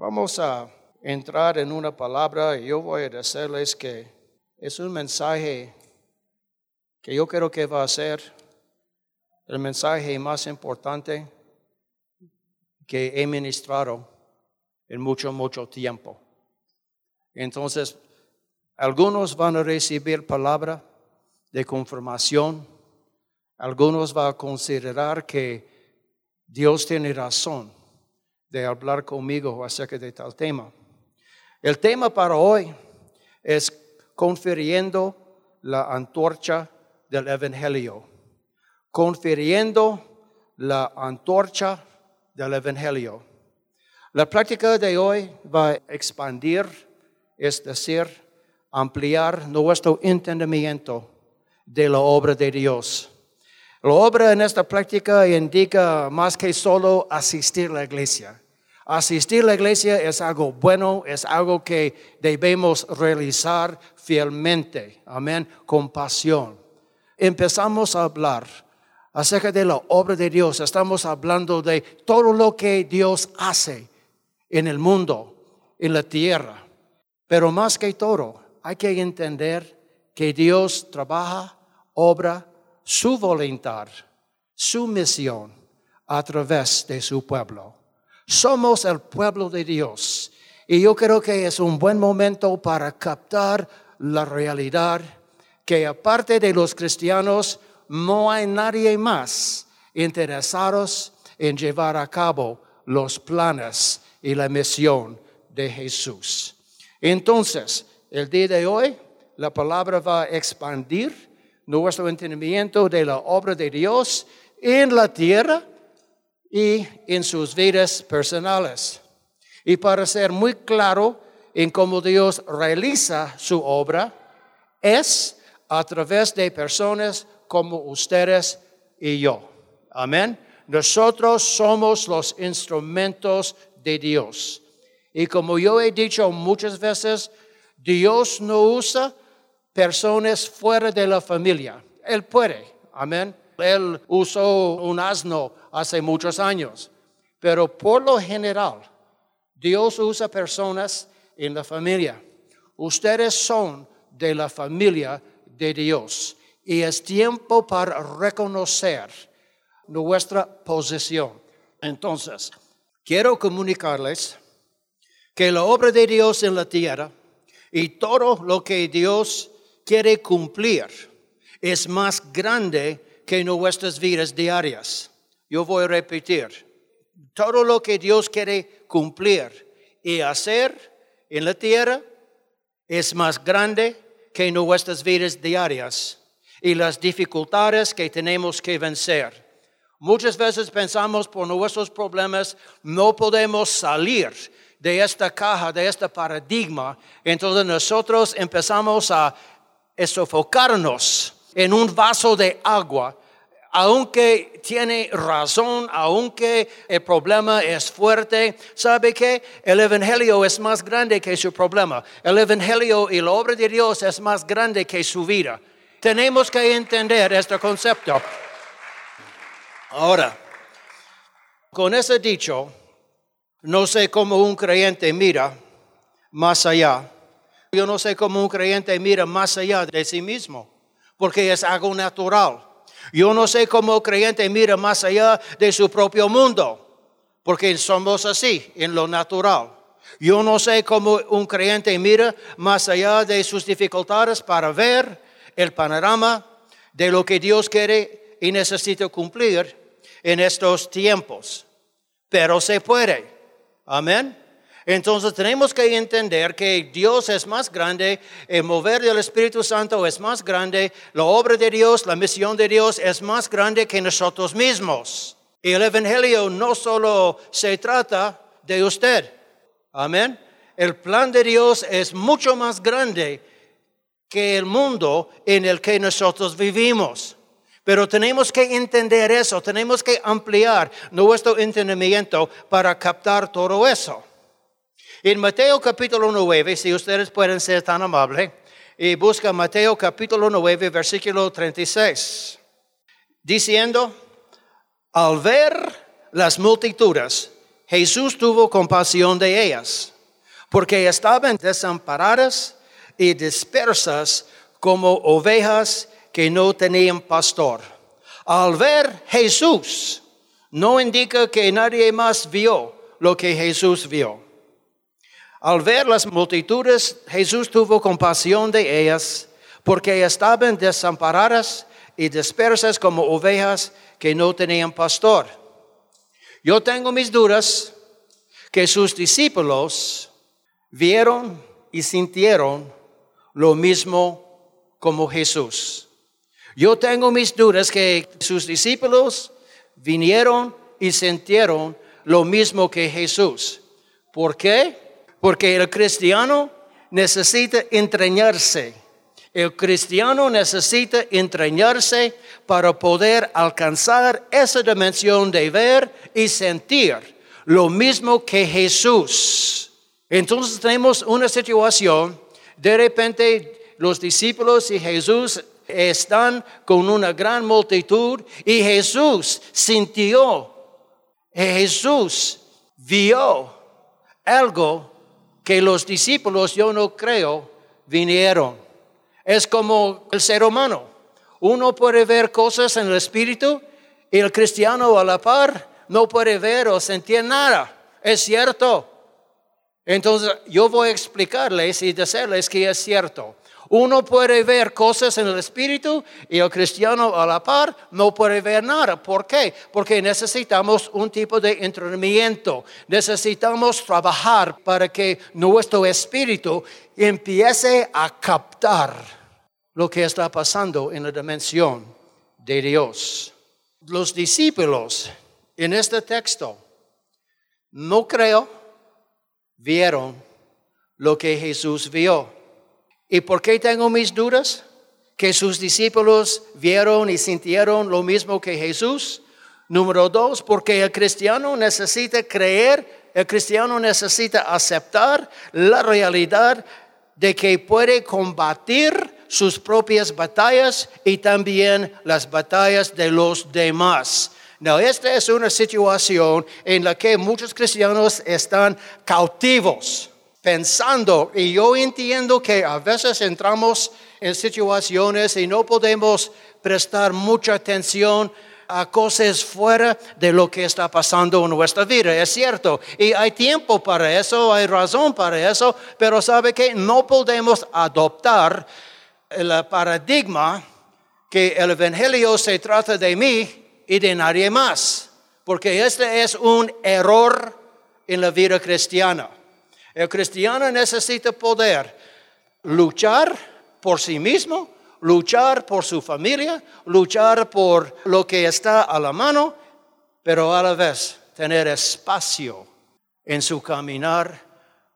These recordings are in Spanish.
Vamos a entrar en una palabra y yo voy a decirles que es un mensaje que yo creo que va a ser el mensaje más importante que he ministrado en mucho, mucho tiempo. Entonces, algunos van a recibir palabra de confirmación, algunos van a considerar que Dios tiene razón de hablar conmigo acerca de tal tema. El tema para hoy es confiriendo la antorcha del Evangelio. Confiriendo la antorcha del Evangelio. La práctica de hoy va a expandir, es decir, ampliar nuestro entendimiento de la obra de Dios. La obra en esta práctica indica más que solo asistir a la iglesia. Asistir a la iglesia es algo bueno, es algo que debemos realizar fielmente, amén, con pasión. Empezamos a hablar acerca de la obra de Dios, estamos hablando de todo lo que Dios hace en el mundo, en la tierra. Pero más que todo, hay que entender que Dios trabaja, obra, su voluntad, su misión a través de su pueblo. Somos el pueblo de Dios y yo creo que es un buen momento para captar la realidad que aparte de los cristianos no hay nadie más interesados en llevar a cabo los planes y la misión de Jesús. Entonces, el día de hoy, la palabra va a expandir nuestro entendimiento de la obra de Dios en la tierra y en sus vidas personales. Y para ser muy claro en cómo Dios realiza su obra, es a través de personas como ustedes y yo. Amén. Nosotros somos los instrumentos de Dios. Y como yo he dicho muchas veces, Dios no usa personas fuera de la familia. Él puede, amén. Él usó un asno hace muchos años, pero por lo general, Dios usa personas en la familia. Ustedes son de la familia de Dios y es tiempo para reconocer nuestra posición. Entonces, quiero comunicarles que la obra de Dios en la tierra y todo lo que Dios quiere cumplir es más grande que nuestras vidas diarias. Yo voy a repetir, todo lo que Dios quiere cumplir y hacer en la tierra es más grande que nuestras vidas diarias y las dificultades que tenemos que vencer. Muchas veces pensamos por nuestros problemas no podemos salir de esta caja, de este paradigma. Entonces nosotros empezamos a es sofocarnos en un vaso de agua, aunque tiene razón, aunque el problema es fuerte, ¿sabe que El Evangelio es más grande que su problema. El Evangelio y la obra de Dios es más grande que su vida. Tenemos que entender este concepto. Ahora, con ese dicho, no sé cómo un creyente mira más allá yo no sé cómo un creyente mira más allá de sí mismo, porque es algo natural. Yo no sé cómo un creyente mira más allá de su propio mundo, porque somos así, en lo natural. Yo no sé cómo un creyente mira más allá de sus dificultades para ver el panorama de lo que Dios quiere y necesita cumplir en estos tiempos. Pero se puede. Amén. Entonces tenemos que entender que Dios es más grande, el mover del Espíritu Santo es más grande, la obra de Dios, la misión de Dios es más grande que nosotros mismos. Y el Evangelio no solo se trata de usted. Amén. El plan de Dios es mucho más grande que el mundo en el que nosotros vivimos. Pero tenemos que entender eso, tenemos que ampliar nuestro entendimiento para captar todo eso. En Mateo capítulo 9, si ustedes pueden ser tan amables, y busca Mateo capítulo 9, versículo 36, diciendo, al ver las multitudes, Jesús tuvo compasión de ellas, porque estaban desamparadas y dispersas como ovejas que no tenían pastor. Al ver Jesús, no indica que nadie más vio lo que Jesús vio. Al ver las multitudes, Jesús tuvo compasión de ellas, porque estaban desamparadas y dispersas como ovejas que no tenían pastor. Yo tengo mis dudas que sus discípulos vieron y sintieron lo mismo como Jesús. Yo tengo mis dudas que sus discípulos vinieron y sintieron lo mismo que Jesús. ¿Por qué? Porque el cristiano necesita entrañarse. El cristiano necesita entrañarse para poder alcanzar esa dimensión de ver y sentir lo mismo que Jesús. Entonces tenemos una situación, de repente los discípulos y Jesús están con una gran multitud y Jesús sintió, Jesús vio algo que los discípulos, yo no creo, vinieron. Es como el ser humano. Uno puede ver cosas en el espíritu y el cristiano a la par no puede ver o sentir nada. Es cierto. Entonces yo voy a explicarles y decirles que es cierto. Uno puede ver cosas en el espíritu y el cristiano a la par no puede ver nada. ¿Por qué? Porque necesitamos un tipo de entrenamiento. Necesitamos trabajar para que nuestro espíritu empiece a captar lo que está pasando en la dimensión de Dios. Los discípulos en este texto, no creo, vieron lo que Jesús vio. ¿Y por qué tengo mis dudas? Que sus discípulos vieron y sintieron lo mismo que Jesús. Número dos, porque el cristiano necesita creer, el cristiano necesita aceptar la realidad de que puede combatir sus propias batallas y también las batallas de los demás. No, esta es una situación en la que muchos cristianos están cautivos pensando, y yo entiendo que a veces entramos en situaciones y no podemos prestar mucha atención a cosas fuera de lo que está pasando en nuestra vida. Es cierto, y hay tiempo para eso, hay razón para eso, pero sabe que no podemos adoptar el paradigma que el Evangelio se trata de mí y de nadie más, porque este es un error en la vida cristiana. El cristiano necesita poder luchar por sí mismo, luchar por su familia, luchar por lo que está a la mano, pero a la vez tener espacio en su caminar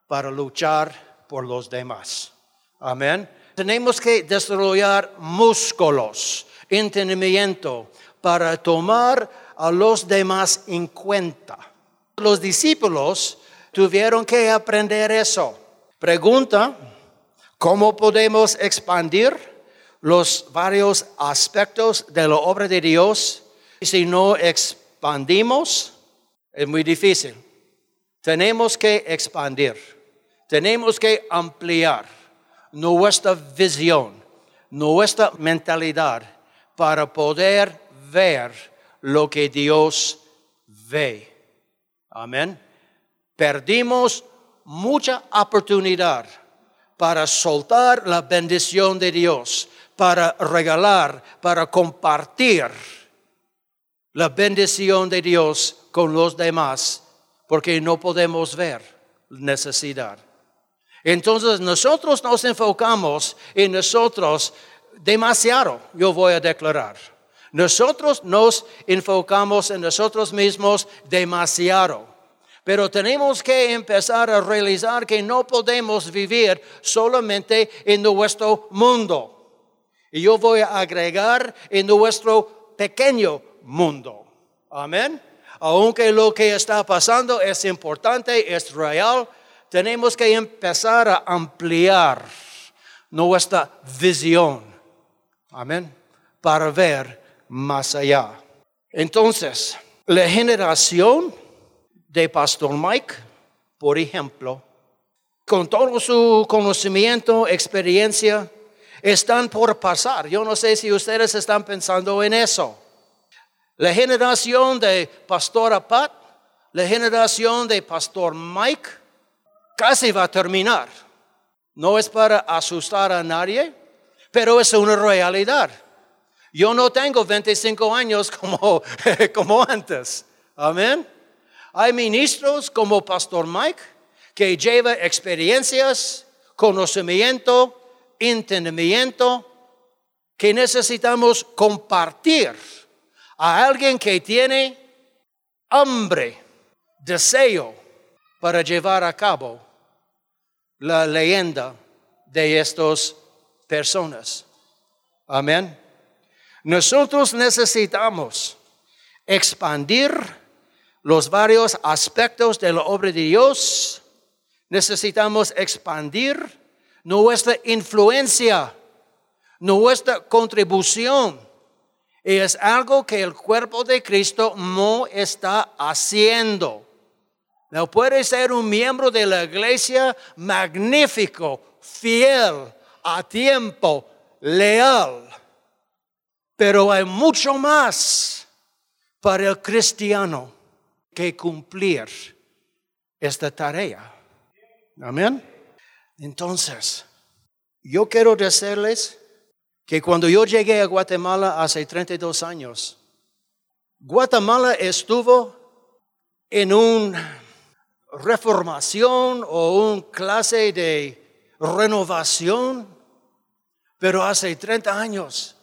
para luchar por los demás. Amén. Tenemos que desarrollar músculos, entendimiento, para tomar a los demás en cuenta. Los discípulos tuvieron que aprender eso. Pregunta, ¿cómo podemos expandir los varios aspectos de la obra de Dios si no expandimos? Es muy difícil. Tenemos que expandir, tenemos que ampliar nuestra visión, nuestra mentalidad para poder ver lo que Dios ve. Amén perdimos mucha oportunidad para soltar la bendición de Dios, para regalar, para compartir la bendición de Dios con los demás, porque no podemos ver necesidad. Entonces nosotros nos enfocamos en nosotros demasiado, yo voy a declarar. Nosotros nos enfocamos en nosotros mismos demasiado. Pero tenemos que empezar a realizar que no podemos vivir solamente en nuestro mundo. Y yo voy a agregar en nuestro pequeño mundo. Amén. Aunque lo que está pasando es importante, es real, tenemos que empezar a ampliar nuestra visión. Amén. Para ver más allá. Entonces, la generación de Pastor Mike, por ejemplo, con todo su conocimiento, experiencia, están por pasar. Yo no sé si ustedes están pensando en eso. La generación de Pastor Pat, la generación de Pastor Mike, casi va a terminar. No es para asustar a nadie, pero es una realidad. Yo no tengo 25 años como, como antes. Amén. Hay ministros como Pastor Mike que lleva experiencias, conocimiento, entendimiento que necesitamos compartir a alguien que tiene hambre, deseo para llevar a cabo la leyenda de estas personas. Amén. Nosotros necesitamos expandir los varios aspectos de la obra de Dios. Necesitamos expandir nuestra influencia, nuestra contribución. Y es algo que el cuerpo de Cristo no está haciendo. No puede ser un miembro de la iglesia magnífico, fiel, a tiempo, leal. Pero hay mucho más para el cristiano que cumplir esta tarea. Amén. Entonces, yo quiero decirles que cuando yo llegué a Guatemala hace 32 años, Guatemala estuvo en una reformación o un clase de renovación, pero hace 30 años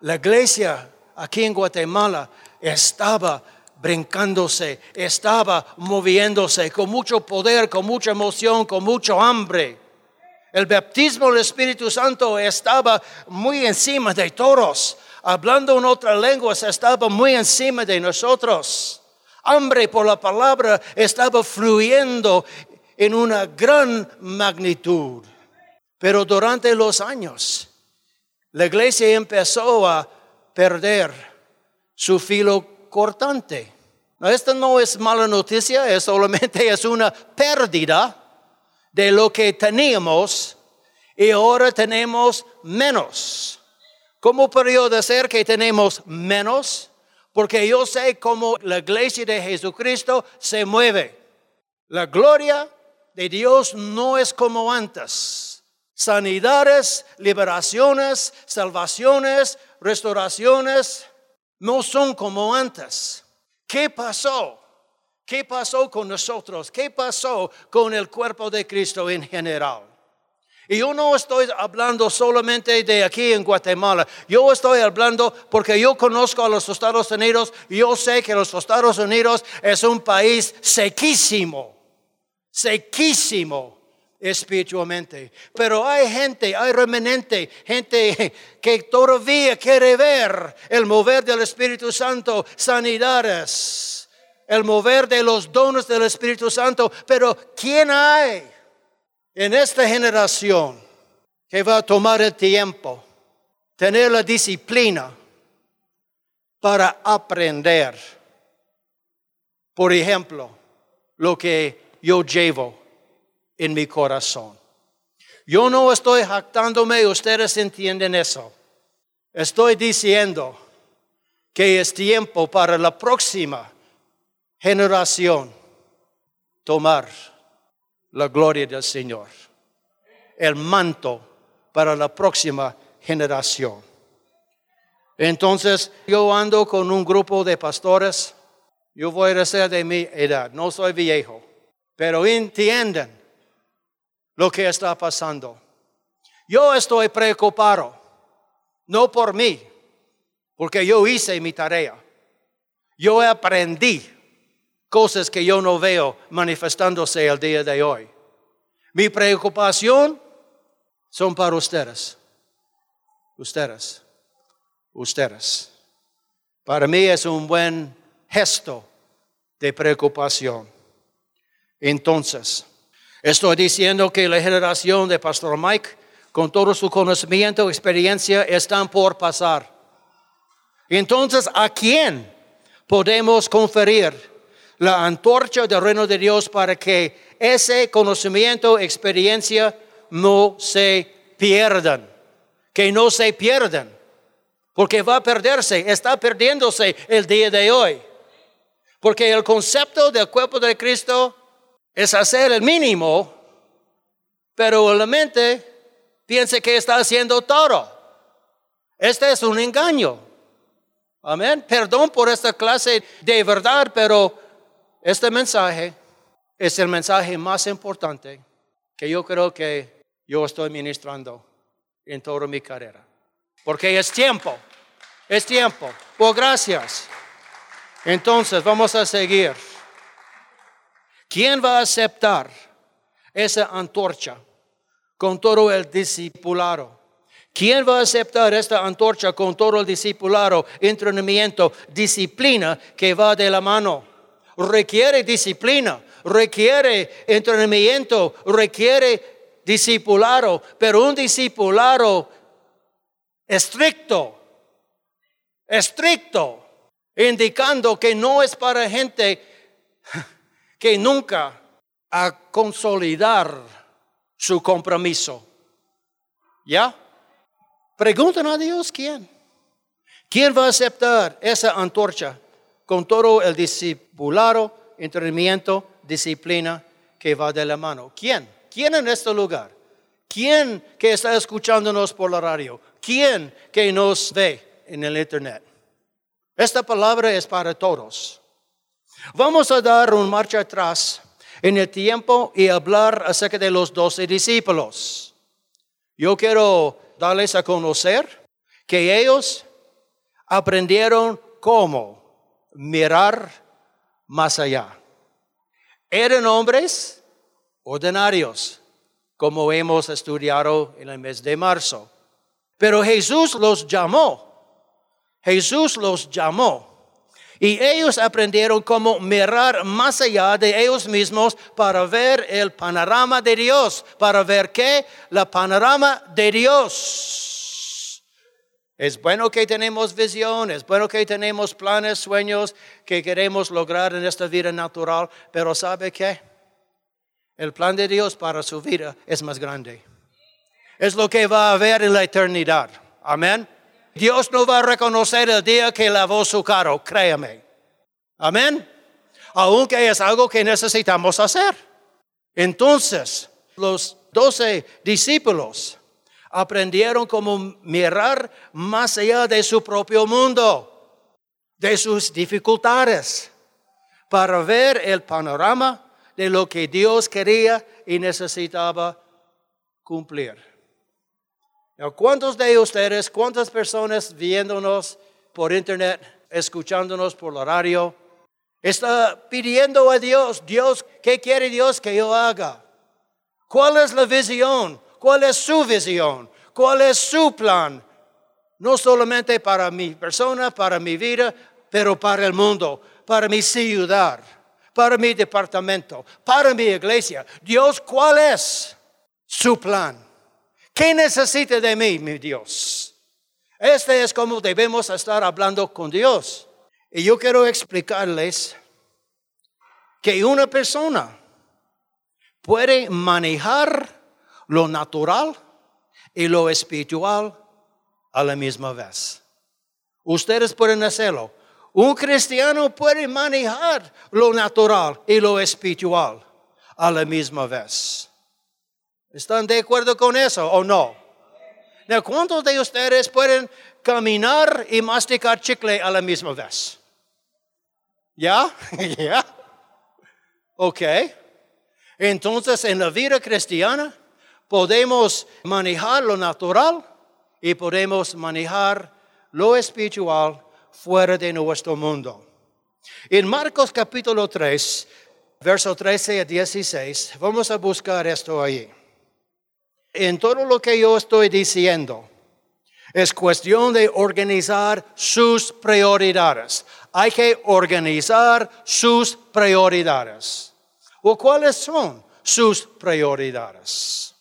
la iglesia aquí en Guatemala estaba brincándose, estaba moviéndose con mucho poder, con mucha emoción, con mucho hambre. El bautismo del Espíritu Santo estaba muy encima de todos. Hablando en otras lenguas estaba muy encima de nosotros. Hambre por la palabra estaba fluyendo en una gran magnitud. Pero durante los años, la iglesia empezó a perder su filo cortante. Esto no es mala noticia, es solamente es una pérdida de lo que teníamos y ahora tenemos menos. ¿Cómo puedo decir que tenemos menos? Porque yo sé cómo la iglesia de Jesucristo se mueve. La gloria de Dios no es como antes. Sanidades, liberaciones, salvaciones, restauraciones no son como antes. ¿Qué pasó? ¿Qué pasó con nosotros? ¿Qué pasó con el cuerpo de Cristo en general? Y yo no estoy hablando solamente de aquí en Guatemala. Yo estoy hablando porque yo conozco a los Estados Unidos y yo sé que los Estados Unidos es un país sequísimo, sequísimo espiritualmente. Pero hay gente, hay remanente, gente que todavía quiere ver el mover del Espíritu Santo, sanidades el mover de los dones del Espíritu Santo. Pero ¿quién hay en esta generación que va a tomar el tiempo, tener la disciplina para aprender? Por ejemplo, lo que yo llevo en mi corazón. Yo no estoy jactándome, ustedes entienden eso. Estoy diciendo que es tiempo para la próxima generación tomar la gloria del Señor, el manto para la próxima generación. Entonces, yo ando con un grupo de pastores, yo voy a ser de mi edad, no soy viejo, pero entienden lo que está pasando. Yo estoy preocupado, no por mí, porque yo hice mi tarea. Yo aprendí cosas que yo no veo manifestándose el día de hoy. Mi preocupación son para ustedes. Ustedes. Ustedes. Para mí es un buen gesto de preocupación. Entonces, estoy diciendo que la generación de Pastor Mike, con todo su conocimiento, experiencia, están por pasar. Entonces, ¿a quién podemos conferir la antorcha del reino de Dios para que ese conocimiento, experiencia no se pierdan, que no se pierdan, porque va a perderse, está perdiéndose el día de hoy. Porque el concepto del cuerpo de Cristo es hacer el mínimo, pero la mente piensa que está haciendo todo. Este es un engaño. Amén. Perdón por esta clase de verdad, pero este mensaje es el mensaje más importante que yo creo que yo estoy ministrando en toda mi carrera. Porque es tiempo, es tiempo. Pues gracias. Entonces, vamos a seguir. ¿Quién va a aceptar esa antorcha con todo el discipulado? ¿Quién va a aceptar esta antorcha con todo el discipulado, entrenamiento, disciplina que va de la mano? Requiere disciplina, requiere entrenamiento, requiere discipulado, pero un discipulado estricto, estricto, indicando que no es para gente que nunca a consolidar su compromiso. ¿Ya? Preguntan a Dios quién. ¿Quién va a aceptar esa antorcha con todo el discipulado, entrenamiento, disciplina que va de la mano? ¿Quién? ¿Quién en este lugar? ¿Quién que está escuchándonos por la radio? ¿Quién que nos ve en el internet? Esta palabra es para todos. Vamos a dar un marcha atrás en el tiempo y hablar acerca de los doce discípulos. Yo quiero darles a conocer que ellos aprendieron cómo mirar más allá. Eran hombres ordinarios, como hemos estudiado en el mes de marzo. Pero Jesús los llamó. Jesús los llamó. Y ellos aprendieron cómo mirar más allá de ellos mismos para ver el panorama de Dios, para ver qué, la panorama de Dios. Es bueno que tenemos visión, es bueno que tenemos planes, sueños que queremos lograr en esta vida natural, pero ¿sabe qué? El plan de Dios para su vida es más grande. Es lo que va a haber en la eternidad. Amén. Dios no va a reconocer el día que lavó su carro, créame. Amén. Aunque es algo que necesitamos hacer. Entonces, los doce discípulos aprendieron cómo mirar más allá de su propio mundo, de sus dificultades, para ver el panorama de lo que Dios quería y necesitaba cumplir. ¿Cuántos de ustedes, cuántas personas viéndonos por internet, escuchándonos por la radio, está pidiendo a Dios, Dios, ¿qué quiere Dios que yo haga? ¿Cuál es la visión? ¿Cuál es su visión? ¿Cuál es su plan? No solamente para mi persona, para mi vida, pero para el mundo, para mi ciudad, para mi departamento, para mi iglesia. Dios, ¿cuál es su plan? ¿Qué necesita de mí, mi Dios? Este es como debemos estar hablando con Dios. Y yo quiero explicarles que una persona puede manejar lo natural y lo espiritual a la misma vez. Ustedes pueden hacerlo. Un cristiano puede manejar lo natural y lo espiritual a la misma vez. ¿Están de acuerdo con eso o no? ¿Cuántos de ustedes pueden caminar y masticar chicle a la misma vez? ¿Ya? ¿Ya? Ok. Entonces, en la vida cristiana podemos manejar lo natural y podemos manejar lo espiritual fuera de nuestro mundo. En Marcos capítulo 3, verso 13 a 16, vamos a buscar esto ahí en todo lo que yo estoy diciendo, es cuestión de organizar sus prioridades. Hay que organizar sus prioridades. ¿O cuáles son sus prioridades?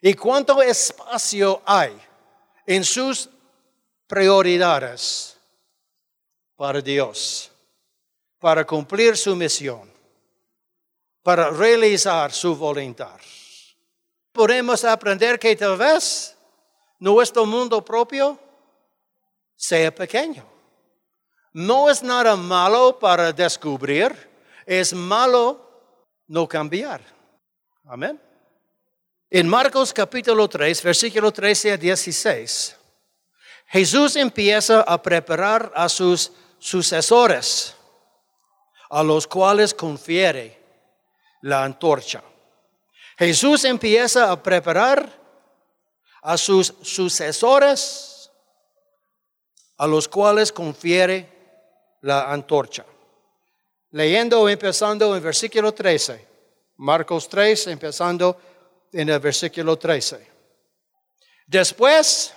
¿Y cuánto espacio hay en sus prioridades para Dios? para cumplir su misión, para realizar su voluntad. Podemos aprender que tal vez nuestro mundo propio sea pequeño. No es nada malo para descubrir, es malo no cambiar. Amén. En Marcos capítulo 3, versículo 13 a 16, Jesús empieza a preparar a sus sucesores, a los cuales confiere la antorcha. Jesús empieza a preparar a sus sucesores, a los cuales confiere la antorcha. Leyendo, empezando en versículo 13, Marcos 3, empezando en el versículo 13. Después,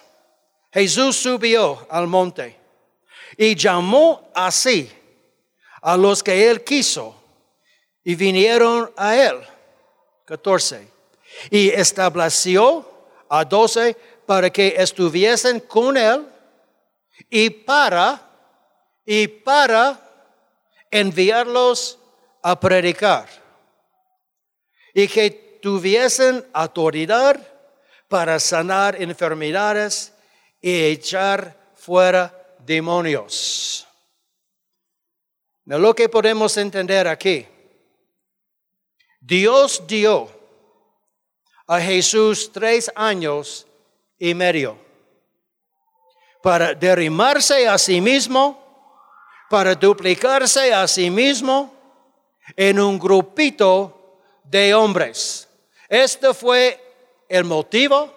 Jesús subió al monte y llamó así a los que él quiso y vinieron a él. 14. Y estableció a doce para que estuviesen con él y para, y para enviarlos a predicar. Y que tuviesen autoridad para sanar enfermedades y echar fuera demonios. lo que podemos entender aquí, Dios dio a Jesús tres años y medio para derrimarse a sí mismo, para duplicarse a sí mismo en un grupito de hombres. Este fue el motivo,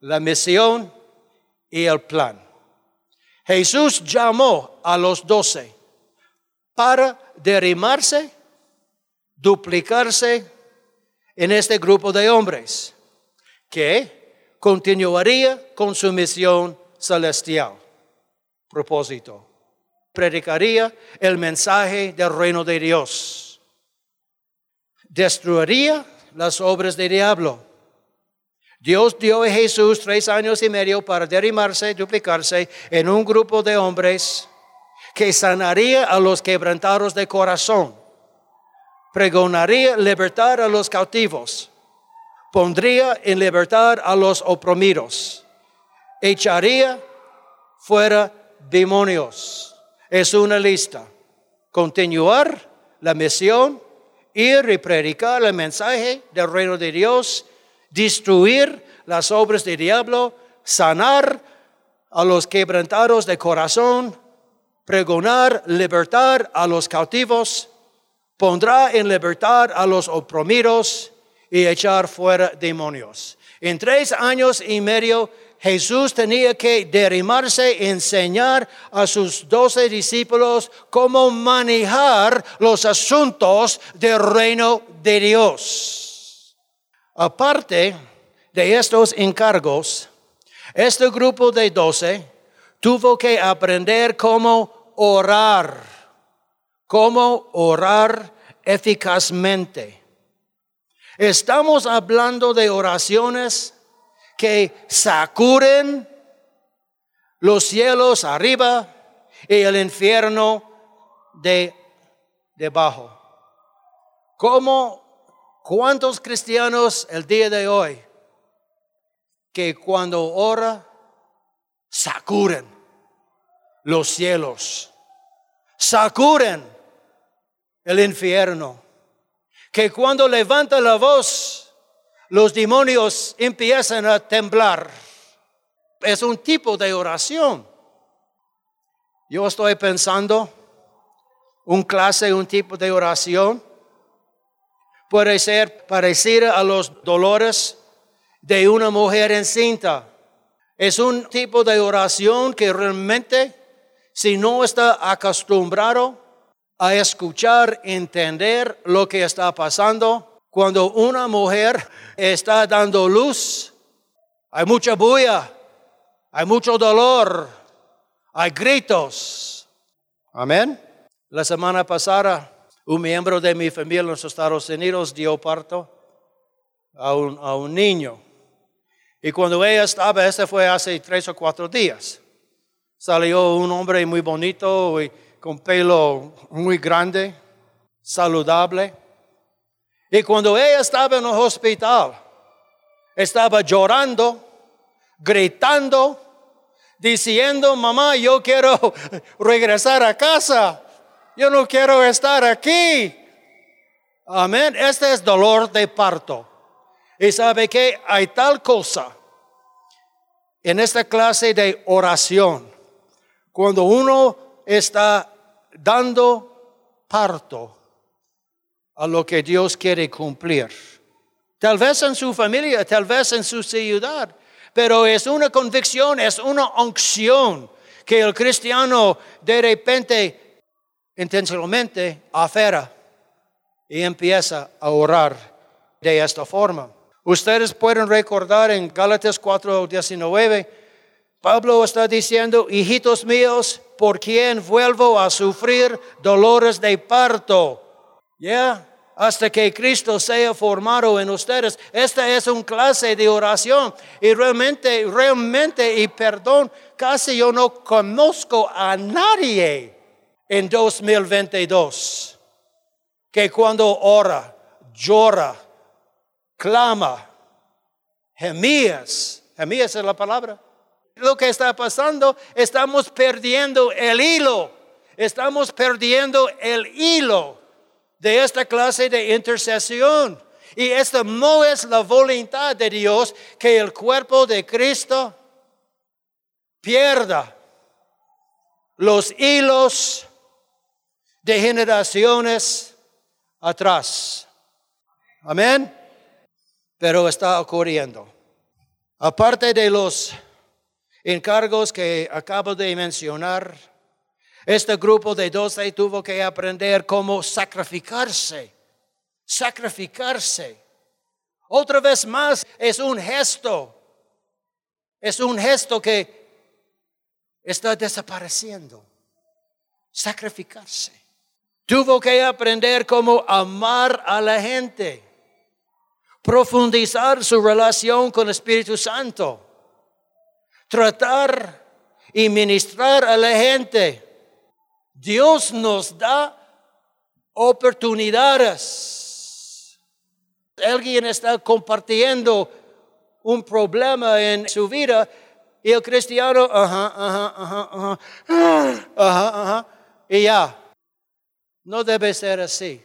la misión y el plan. Jesús llamó a los doce para derrimarse, duplicarse en este grupo de hombres que continuaría con su misión celestial. Propósito. Predicaría el mensaje del reino de Dios. Destruiría las obras del diablo Dios dio a Jesús tres años y medio para derrimarse, duplicarse en un grupo de hombres que sanaría a los quebrantados de corazón, pregonaría libertad a los cautivos, pondría en libertad a los oprimidos, echaría fuera demonios. Es una lista. Continuar la misión, ir y predicar el mensaje del reino de Dios destruir las obras del diablo, sanar a los quebrantados de corazón, pregonar libertad a los cautivos, pondrá en libertad a los oprimidos y echar fuera demonios. En tres años y medio Jesús tenía que derrimarse, enseñar a sus doce discípulos cómo manejar los asuntos del reino de Dios. Aparte de estos encargos, este grupo de doce tuvo que aprender cómo orar, cómo orar eficazmente. Estamos hablando de oraciones que sacuden los cielos arriba y el infierno de debajo. ¿Cómo ¿Cuántos cristianos el día de hoy que cuando ora sacuden los cielos, sacuden el infierno, que cuando levanta la voz los demonios empiezan a temblar? Es un tipo de oración. Yo estoy pensando un clase, un tipo de oración puede ser parecida a los dolores de una mujer encinta. Es un tipo de oración que realmente, si no está acostumbrado a escuchar, entender lo que está pasando, cuando una mujer está dando luz, hay mucha bulla, hay mucho dolor, hay gritos. Amén. La semana pasada un miembro de mi familia en los Estados Unidos dio parto a un, niño. Y cuando ella estaba, ese fue hace tres o cuatro días, salió un hombre muy bonito y con pelo muy grande, saludable. Y cuando ella estaba en el hospital, estaba llorando, gritando, diciendo, mamá, yo quiero regresar a casa, yo no quiero estar aquí. Amén. Este es dolor de parto. Y sabe que hay tal cosa en esta clase de oración, cuando uno está dando parto a lo que Dios quiere cumplir. Tal vez en su familia, tal vez en su ciudad, pero es una convicción, es una unción que el cristiano de repente intencionalmente afera y empieza a orar de esta forma. Ustedes pueden recordar en Gálatas 4:19, Pablo está diciendo, hijitos míos, por quien vuelvo a sufrir dolores de parto. Ya, hasta que Cristo sea formado en ustedes. Esta es una clase de oración y realmente, realmente, y perdón, casi yo no conozco a nadie en 2022 que cuando ora, llora, clama, gemías, gemías es la palabra. Lo que está pasando, estamos perdiendo el hilo, estamos perdiendo el hilo de esta clase de intercesión. Y esta no es la voluntad de Dios que el cuerpo de Cristo pierda los hilos de generaciones atrás. Amén pero está ocurriendo. Aparte de los encargos que acabo de mencionar, este grupo de doce tuvo que aprender cómo sacrificarse, sacrificarse. Otra vez más, es un gesto, es un gesto que está desapareciendo, sacrificarse. Tuvo que aprender cómo amar a la gente profundizar su relación con el Espíritu Santo, tratar y ministrar a la gente. Dios nos da oportunidades. Alguien está compartiendo un problema en su vida y el cristiano, ajá, ajá, ajá, ajá, ajá, ajá, y ya. No debe ser así.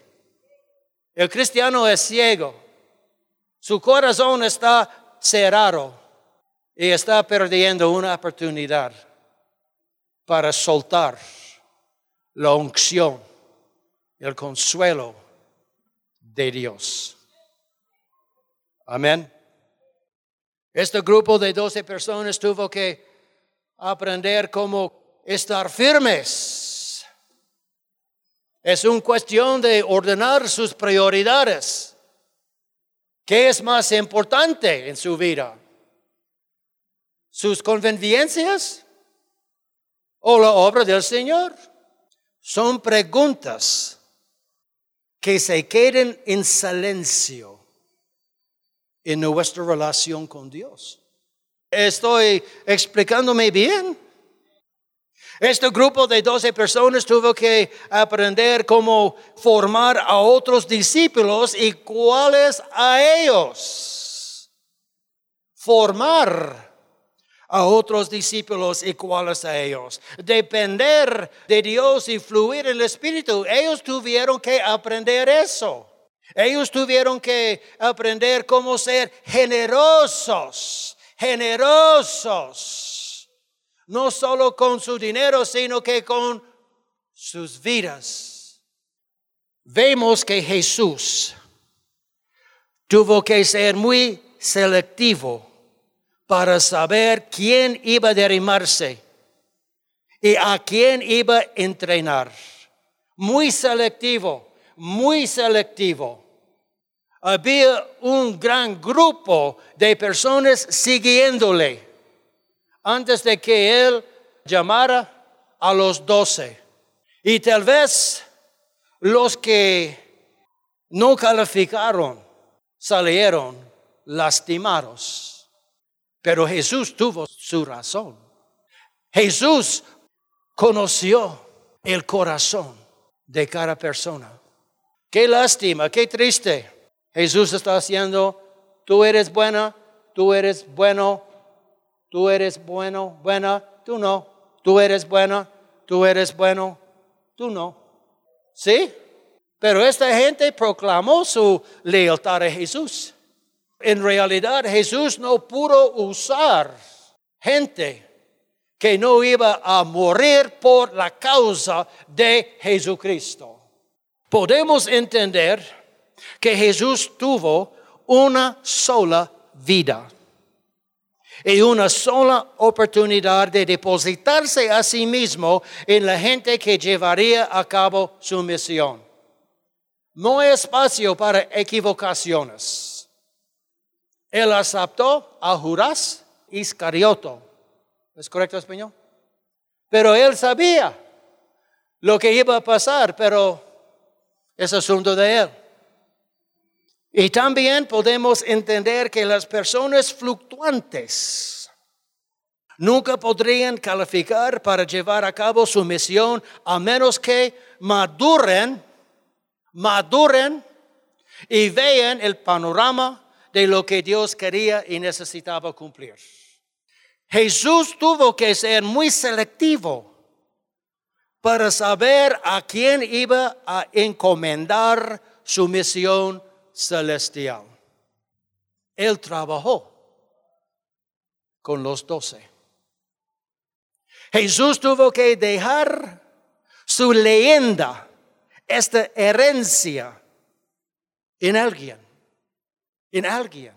El cristiano es ciego. Su corazón está cerrado y está perdiendo una oportunidad para soltar la unción, el consuelo de Dios. Amén. Este grupo de doce personas tuvo que aprender cómo estar firmes. Es una cuestión de ordenar sus prioridades. ¿Qué es más importante en su vida? ¿Sus conveniencias o la obra del Señor? Son preguntas que se queden en silencio en nuestra relación con Dios. ¿Estoy explicándome bien? Este grupo de 12 personas tuvo que aprender cómo formar a otros discípulos y cuáles a ellos. Formar a otros discípulos y cuáles a ellos. Depender de Dios y fluir en el Espíritu. Ellos tuvieron que aprender eso. Ellos tuvieron que aprender cómo ser generosos, generosos no solo con su dinero, sino que con sus vidas. Vemos que Jesús tuvo que ser muy selectivo para saber quién iba a derrimarse y a quién iba a entrenar. Muy selectivo, muy selectivo. Había un gran grupo de personas siguiéndole antes de que él llamara a los doce. Y tal vez los que no calificaron salieron lastimados. Pero Jesús tuvo su razón. Jesús conoció el corazón de cada persona. Qué lástima, qué triste. Jesús está haciendo, tú eres buena, tú eres bueno, tú eres bueno, buena, tú no. Tú eres buena, tú eres bueno, tú no. ¿Sí? Pero esta gente proclamó su lealtad a Jesús. En realidad Jesús no pudo usar gente que no iba a morir por la causa de Jesucristo. Podemos entender que Jesús tuvo una sola vida y una sola oportunidad de depositarse a sí mismo en la gente que llevaría a cabo su misión. No hay espacio para equivocaciones. Él aceptó a Judas Iscarioto. ¿Es correcto español? Pero él sabía lo que iba a pasar, pero es asunto de él. Y también podemos entender que las personas fluctuantes nunca podrían calificar para llevar a cabo su misión a menos que maduren, maduren y vean el panorama de lo que Dios quería y necesitaba cumplir. Jesús tuvo que ser muy selectivo para saber a quién iba a encomendar su misión celestial. Él trabajó con los doce. Jesús tuvo que dejar su leyenda, esta herencia, en alguien. En alguien.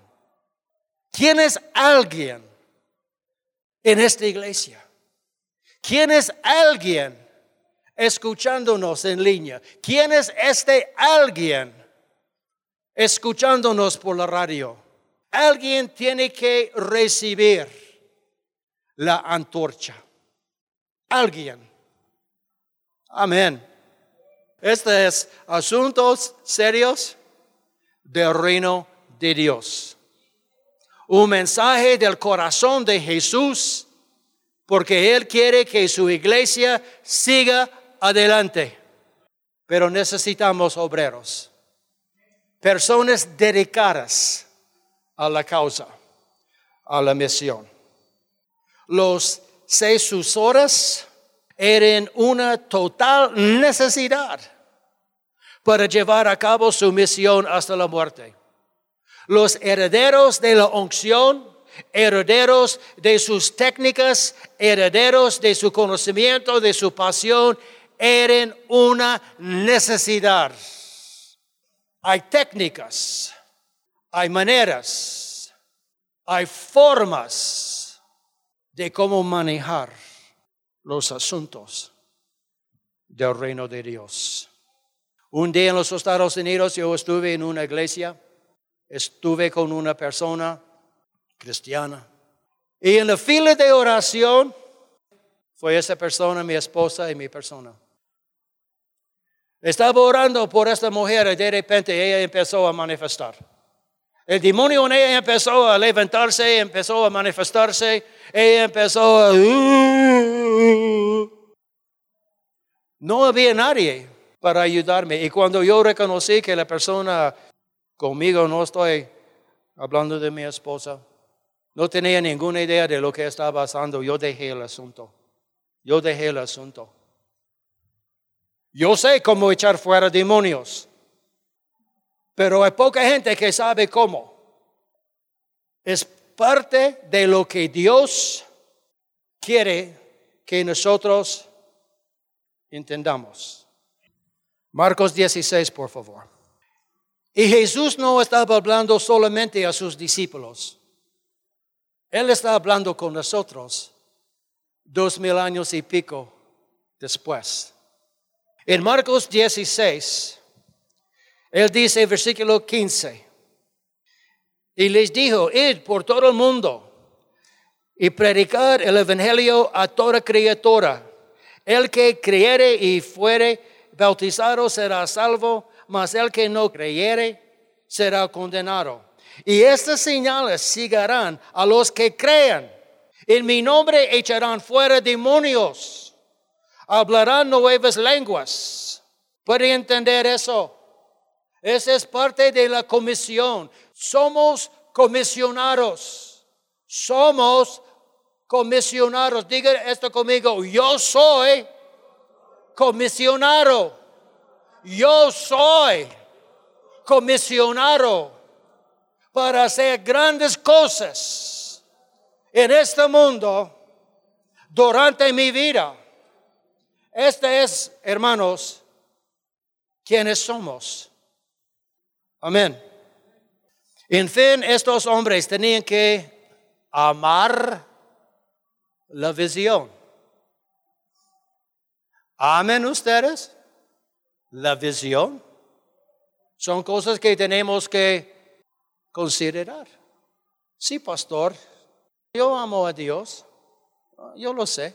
¿Quién es alguien en esta iglesia? ¿Quién es alguien escuchándonos en línea? ¿Quién es este alguien escuchándonos por la radio. Alguien tiene que recibir la antorcha. Alguien. Amén. Estos es asuntos serios del reino de Dios. Un mensaje del corazón de Jesús, porque Él quiere que su iglesia siga adelante. Pero necesitamos obreros personas dedicadas a la causa, a la misión. Los seis sucesores eran una total necesidad para llevar a cabo su misión hasta la muerte. Los herederos de la unción, herederos de sus técnicas, herederos de su conocimiento, de su pasión, eran una necesidad. Hay técnicas, hay maneras, hay formas de cómo manejar los asuntos del reino de Dios. Un día en los Estados Unidos yo estuve en una iglesia, estuve con una persona cristiana y en la fila de oración fue esa persona, mi esposa y mi persona. Estaba orando por esta mujer y de repente ella empezó a manifestar. El demonio en ella empezó a levantarse, empezó a manifestarse, ella empezó a... No había nadie para ayudarme. Y cuando yo reconocí que la persona conmigo no estoy hablando de mi esposa, no tenía ninguna idea de lo que estaba pasando, yo dejé el asunto. Yo dejé el asunto. Yo sé cómo echar fuera demonios, pero hay poca gente que sabe cómo. Es parte de lo que Dios quiere que nosotros entendamos. Marcos 16, por favor. Y Jesús no estaba hablando solamente a sus discípulos. Él está hablando con nosotros dos mil años y pico después. En Marcos 16, él dice, versículo 15, y les dijo, id por todo el mundo y predicar el Evangelio a toda criatura. El que creyere y fuere bautizado será salvo, mas el que no creyere será condenado. Y estas señales seguirán a los que crean. En mi nombre echarán fuera demonios hablarán nuevas lenguas. ¿Puede entender eso? Esa es parte de la comisión. Somos comisionados. Somos comisionados. Diga esto conmigo. Yo soy comisionado. Yo soy comisionado para hacer grandes cosas en este mundo durante mi vida. Este es, hermanos, quienes somos. Amén. En fin, estos hombres tenían que amar la visión. ¿Amen ustedes la visión? Son cosas que tenemos que considerar. Sí, pastor, yo amo a Dios, yo lo sé.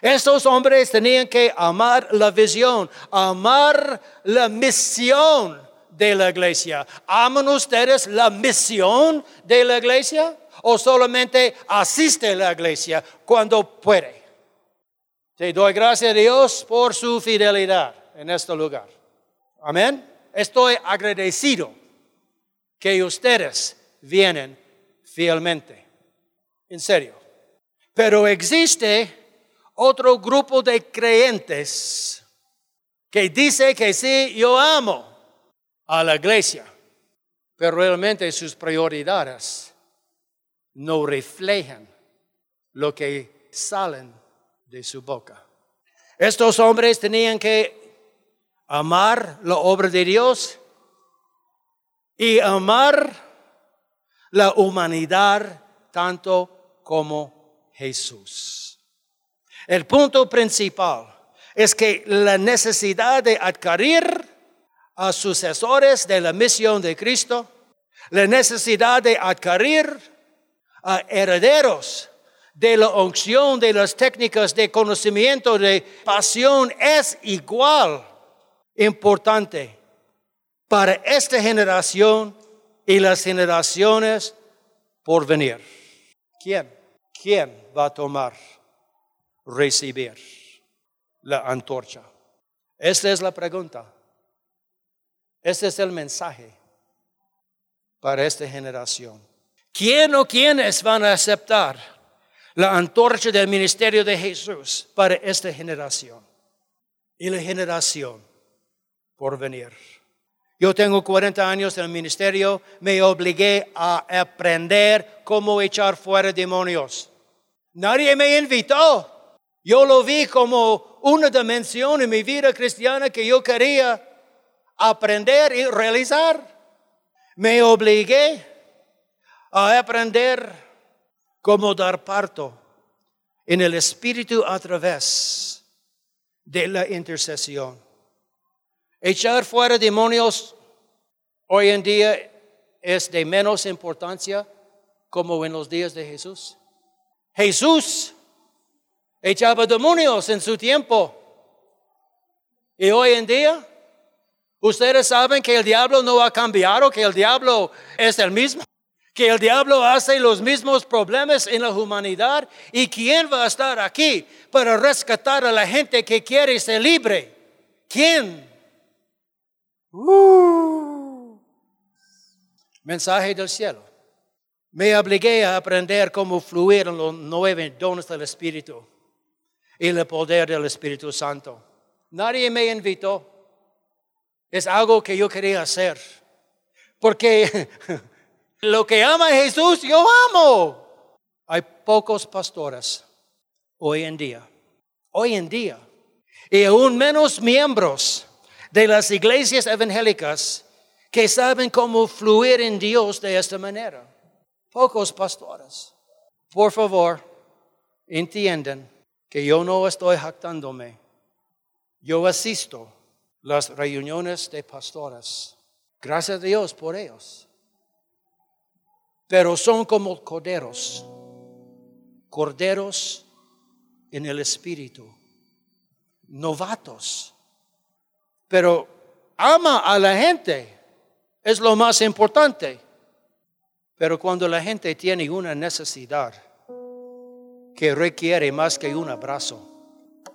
Estos hombres tenían que amar la visión, amar la misión de la iglesia. ¿Aman ustedes la misión de la iglesia o solamente asiste a la iglesia cuando puede? Te doy gracias a Dios por su fidelidad en este lugar. Amén. Estoy agradecido que ustedes vienen fielmente. En serio. Pero existe otro grupo de creyentes que dice que sí, yo amo a la iglesia, pero realmente sus prioridades no reflejan lo que salen de su boca. Estos hombres tenían que amar la obra de Dios y amar la humanidad tanto como Jesús. El punto principal es que la necesidad de adquirir a sucesores de la misión de Cristo, la necesidad de adquirir a herederos de la unción, de las técnicas de conocimiento, de pasión, es igual importante para esta generación y las generaciones por venir. ¿Quién? ¿Quién va a tomar, recibir la antorcha? Esta es la pregunta. Este es el mensaje para esta generación. ¿Quién o quiénes van a aceptar la antorcha del ministerio de Jesús para esta generación y la generación por venir? Yo tengo 40 años en el ministerio, me obligué a aprender cómo echar fuera demonios. Nadie me invitó. Yo lo vi como una dimensión en mi vida cristiana que yo quería aprender y realizar. Me obligué a aprender cómo dar parto en el Espíritu a través de la intercesión. Echar fuera demonios hoy en día es de menos importancia como en los días de Jesús. Jesús echaba demonios en su tiempo. Y hoy en día Ustedes saben que el diablo no ha cambiado, que el diablo es el mismo, que el diablo hace los mismos problemas en la humanidad. ¿Y quién va a estar aquí para rescatar a la gente que quiere ser libre? ¿Quién? Uh. mensaje del cielo. Me obligué a aprender cómo fluir en los nueve dones del Espíritu y el poder del Espíritu Santo. Nadie me invitó. Es algo que yo quería hacer. Porque lo que ama Jesús, yo amo. Hay pocos pastores hoy en día. Hoy en día. Y aún menos miembros de las iglesias evangélicas que saben cómo fluir en Dios de esta manera. Pocos pastores. Por favor, entiendan que yo no estoy jactándome. Yo asisto las reuniones de pastores. Gracias a Dios por ellos. Pero son como corderos, corderos en el espíritu, novatos. Pero ama a la gente, es lo más importante. Pero cuando la gente tiene una necesidad que requiere más que un abrazo,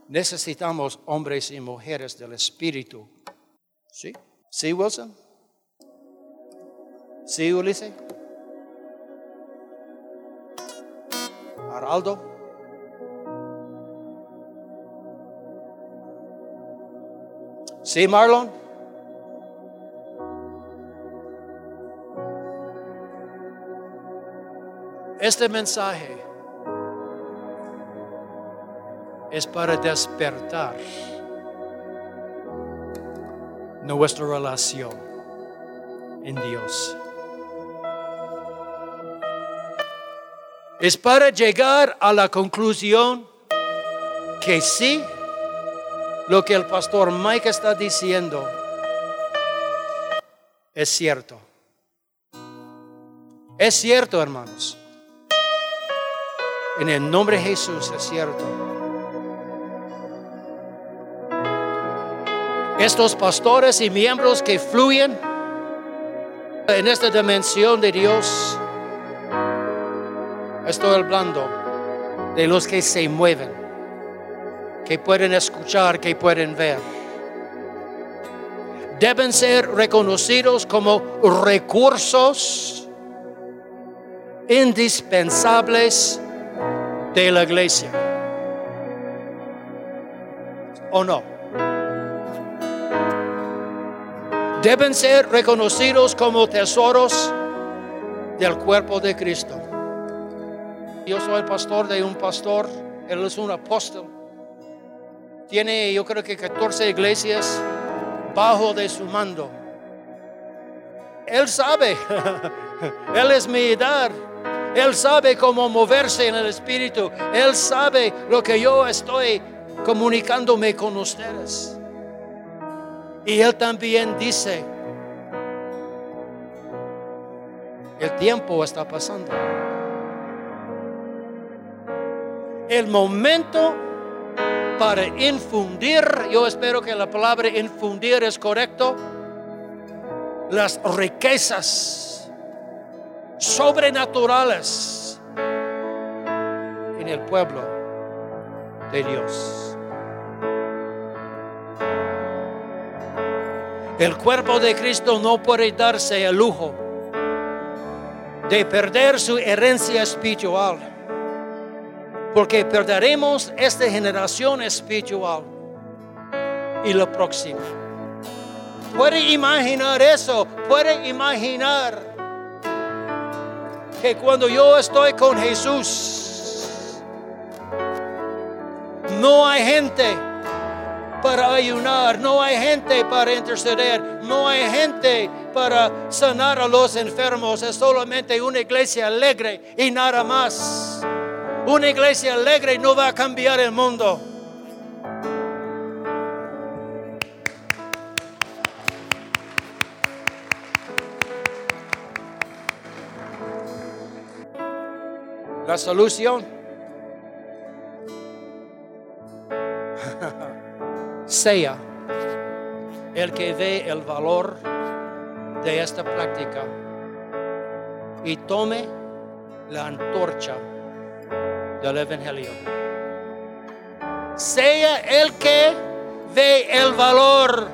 Necesitamos hombres y mujeres del Espíritu. ¿Sí? ¿Sí, Wilson? ¿Sí, Ulises? Araldo? ¿Sí, Marlon? Este mensaje es para despertar nuestra relación en Dios. Es para llegar a la conclusión que sí, lo que el pastor Mike está diciendo es cierto. Es cierto, hermanos. En el nombre de Jesús es cierto. Estos pastores y miembros que fluyen en esta dimensión de Dios, estoy hablando de los que se mueven, que pueden escuchar, que pueden ver. Deben ser reconocidos como recursos indispensables de la iglesia. ¿O no? Deben ser reconocidos como tesoros del cuerpo de Cristo. Yo soy el pastor de un pastor, él es un apóstol. Tiene yo creo que 14 iglesias bajo de su mando. Él sabe, él es mi edad. Él sabe cómo moverse en el Espíritu. Él sabe lo que yo estoy comunicándome con ustedes. Y Él también dice, el tiempo está pasando. El momento para infundir, yo espero que la palabra infundir es correcto, las riquezas sobrenaturales en el pueblo de Dios. El cuerpo de Cristo no puede darse el lujo de perder su herencia espiritual, porque perderemos esta generación espiritual y la próxima. Puede imaginar eso, puede imaginar que cuando yo estoy con Jesús, no hay gente para ayunar, no hay gente para interceder, no hay gente para sanar a los enfermos, es solamente una iglesia alegre y nada más. Una iglesia alegre no va a cambiar el mundo. La solución. sea el que ve el valor de esta práctica y tome la antorcha del Evangelio. Sea el que ve el valor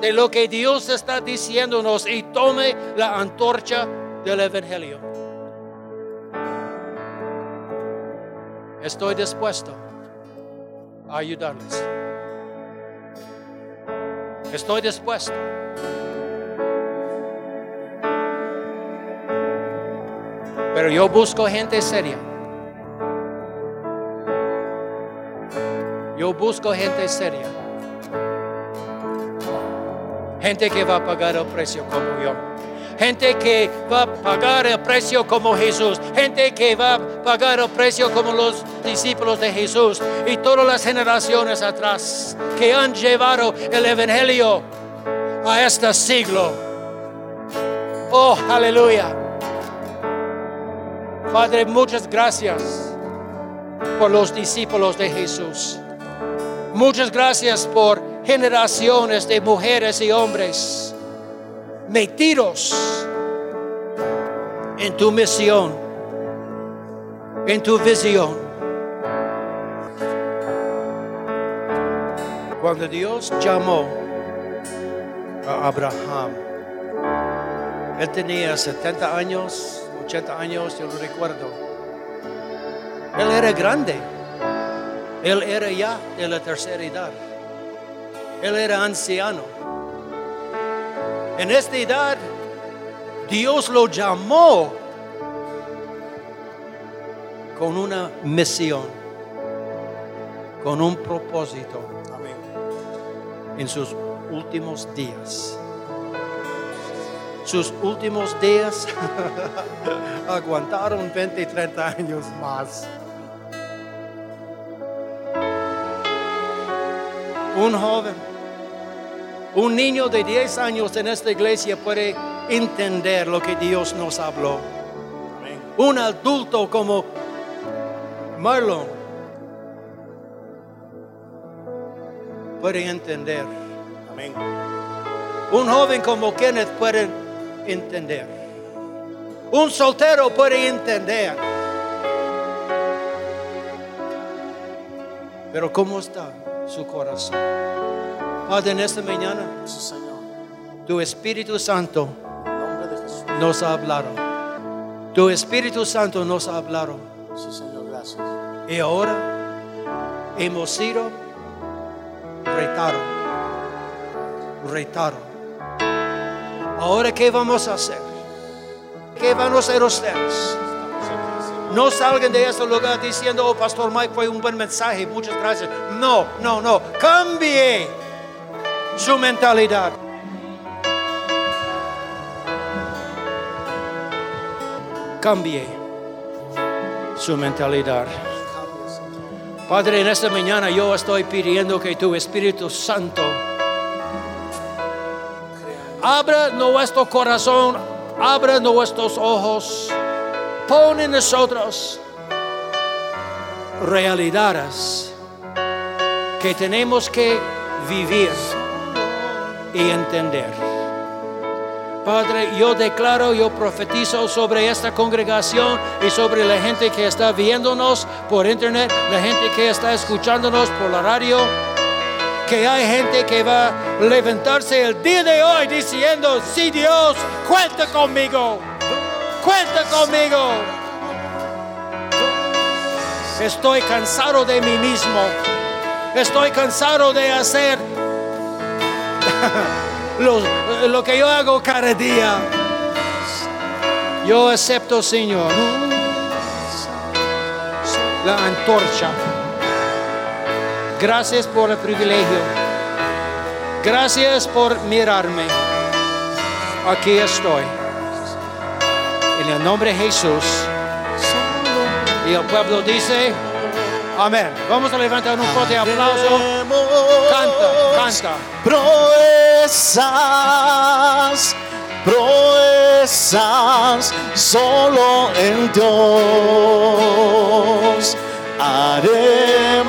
de lo que Dios está diciéndonos y tome la antorcha del Evangelio. Estoy dispuesto a ayudarles. Estoy dispuesto. Pero yo busco gente seria. Yo busco gente seria. Gente que va a pagar el precio como yo gente que va a pagar el precio como Jesús, gente que va a pagar el precio como los discípulos de Jesús y todas las generaciones atrás que han llevado el Evangelio a este siglo. Oh, aleluya. Padre, muchas gracias por los discípulos de Jesús. Muchas gracias por generaciones de mujeres y hombres metidos en tu misión, en tu visión. Cuando Dios llamó a Abraham, él tenía 70 años, 80 años, yo lo recuerdo. Él era grande. Él era ya de la tercera edad. Él era anciano. En esta edad, Dios lo llamó con una misión, con un propósito Amén. en sus últimos días. Sus últimos días aguantaron 20 y 30 años más. Un joven, un niño de 10 años en esta iglesia puede entender lo que Dios nos habló. Amén. Un adulto como Marlon puede entender. Amén. Un joven como Kenneth puede entender. Un soltero puede entender. Pero ¿cómo está su corazón? Padre, en esta mañana, tu Espíritu Santo nos ha hablado. Tu Espíritu Santo nos ha hablado. Sí, Señor, gracias. Y ahora hemos sido retados. Retados. Ahora, ¿qué vamos a hacer? ¿Qué van a hacer ustedes? No salgan de este lugar diciendo, oh, Pastor Mike fue un buen mensaje, muchas gracias. No, no, no. Cambie su mentalidad. Cambie su mentalidad. Padre, en esta mañana yo estoy pidiendo que tu Espíritu Santo abra nuestro corazón, abra nuestros ojos, pon en nosotros realidades que tenemos que vivir y entender. Padre, yo declaro, yo profetizo sobre esta congregación y sobre la gente que está viéndonos por internet, la gente que está escuchándonos por la radio, que hay gente que va a levantarse el día de hoy diciendo, sí Dios, cuenta conmigo, cuenta conmigo. Estoy cansado de mí mismo, estoy cansado de hacer lo, lo que yo hago cada día. Yo acepto, Señor, la antorcha. Gracias por el privilegio. Gracias por mirarme. Aquí estoy. En el nombre de Jesús. Y el pueblo dice, amén. Vamos a levantar un fuerte aplauso. Canta, canta. Proezas, proezas, solo en Dios haré